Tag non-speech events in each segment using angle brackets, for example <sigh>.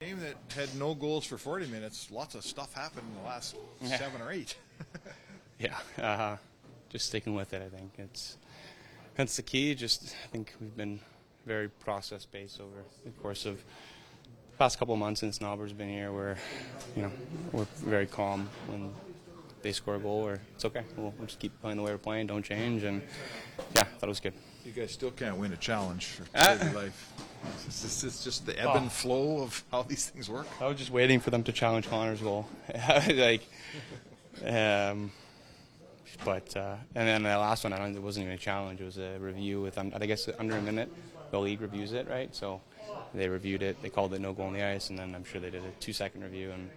Game that had no goals for 40 minutes. Lots of stuff happened in the last Yeah. seven or eight. <laughs> Yeah, uh, just sticking with it. I think it's that's the key. Just I think we've been very process based over the course of the past couple of months since Knoblauch's been here. We're you know we're very calm when they score a goal, or it's okay. We'll, we'll just keep playing the way we're playing. Don't change, and yeah, that was good. You guys still can't win a challenge for daily life. It's just, it's just the ebb and Oh. flow of how these things work. I was just waiting for them to challenge Connor's goal, <laughs> like, um, but uh, and then the last one, I don't. It wasn't even a challenge. It was a review with. Um, I guess under a minute, the league reviews it, right? So they reviewed it. They called it no goal on the ice, and then I'm sure they did a two second review. And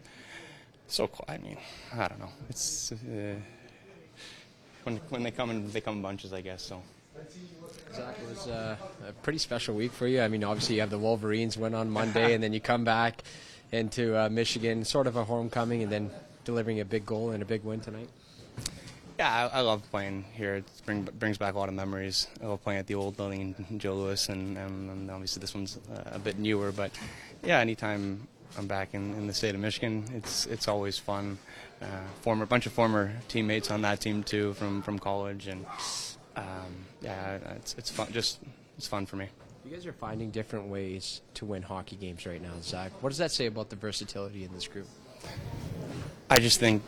so I mean, I don't know. It's uh, when when they come in, they come in bunches, I guess. So. Zach, it was uh, a pretty special week for you. I mean, obviously you have the Wolverines win on Monday, <laughs> and then you come back into uh, Michigan, sort of a homecoming, and then delivering a big goal and a big win tonight. Yeah, I, I love playing here. It bring, brings back a lot of memories. I love playing at the old building in Joe Louis, and, and, and obviously this one's uh, a bit newer. But yeah, anytime I'm back in, in the state of Michigan, it's it's always fun. Uh, former bunch of former teammates on that team too from from college, and um, yeah, it's it's fun. Just it's fun for me. You guys are finding different ways to win hockey games right now, Zach. What does that say about the versatility in this group? I just think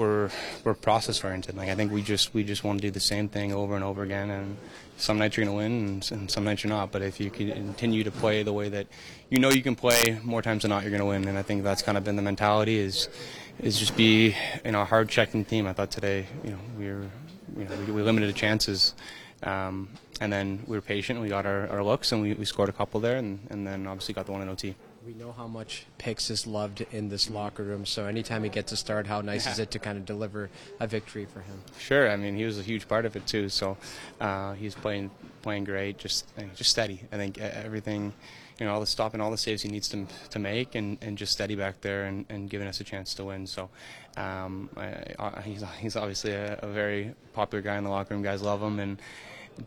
we're we're process oriented. Like I think we just we just want to do the same thing over and over again. And some nights you're to win, and, and some nights you're not. But if you continue to play the way that you know you can play, more times than not you're to win. And I think that's kind of been the mentality is is just be you know a hard checking team. I thought today you know we were you know we, we limited the chances. Um, and then we were patient. We got our, our looks, and we, we scored a couple there, and, and then obviously got the one in OT. We know how much Pix is loved in this locker room, so anytime he gets a start, how nice is it to kind of deliver a victory for him? Sure, I mean he was a huge part of it too. So uh, he's playing playing great, just uh, just steady. I think e- everything, you know, all the stopping, all the saves he needs to to make, and, and just steady back there and, and giving us a chance to win. So um, I, I, he's he's obviously a, a very popular guy in the locker room. Guys love him, and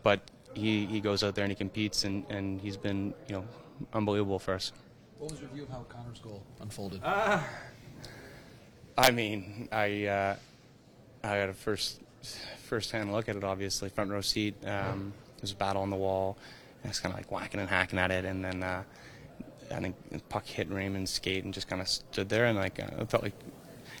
but he, he goes out there and he competes, and, and he's been you know unbelievable for us. What was your view of how Connor's goal unfolded? I mean, I uh, I got a first first hand look at it. Obviously, front row seat. Um, there's a battle on the wall. And it's kind of like whacking and hacking at it, and then uh, I think puck hit Raymond's skate and just kind of stood there, and like uh, I felt like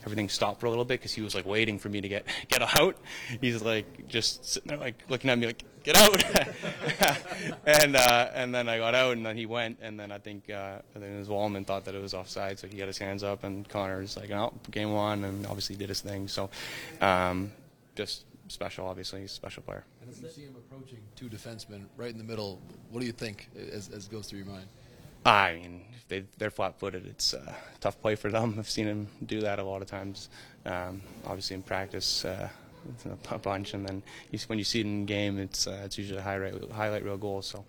everything stopped for a little bit because he was like waiting for me to get <laughs> get out. He's like just sitting there like looking at me like get out, <laughs> and uh, and then I got out and then he went and then I think uh, I think his Walman thought that it was offside, so he got his hands up and Connor's like oh game one and obviously did his thing. So um, just special, obviously he's a special player. And as you see him approaching two defensemen right in the middle, what do you think as, as goes through your mind? I mean, if they, they're flat-footed. It's a tough play for them. I've seen him do that a lot of times. Um, obviously, in practice, uh, a bunch, and then you, when you see it in game, it's uh, it's usually a highlight highlight reel goal. So,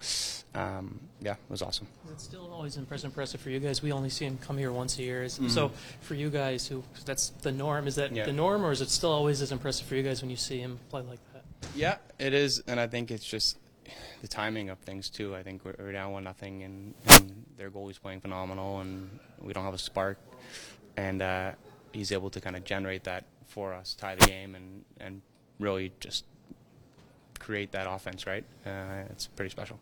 um, yeah, it was awesome. It's still always impressive, impressive for you guys. We only see him come here once a year. Mhm. So for you guys, who that's the norm. Is that Yeah. the norm, or is it still always as impressive for you guys when you see him play like that? Yeah, it is, and I think it's just the timing of things too. I think we're, we're down one nothing, and, and their goalie's playing phenomenal, and we don't have a spark, and uh, he's able to kind of generate that for us, tie the game, and and really just create that offense. Right, uh, it's pretty special.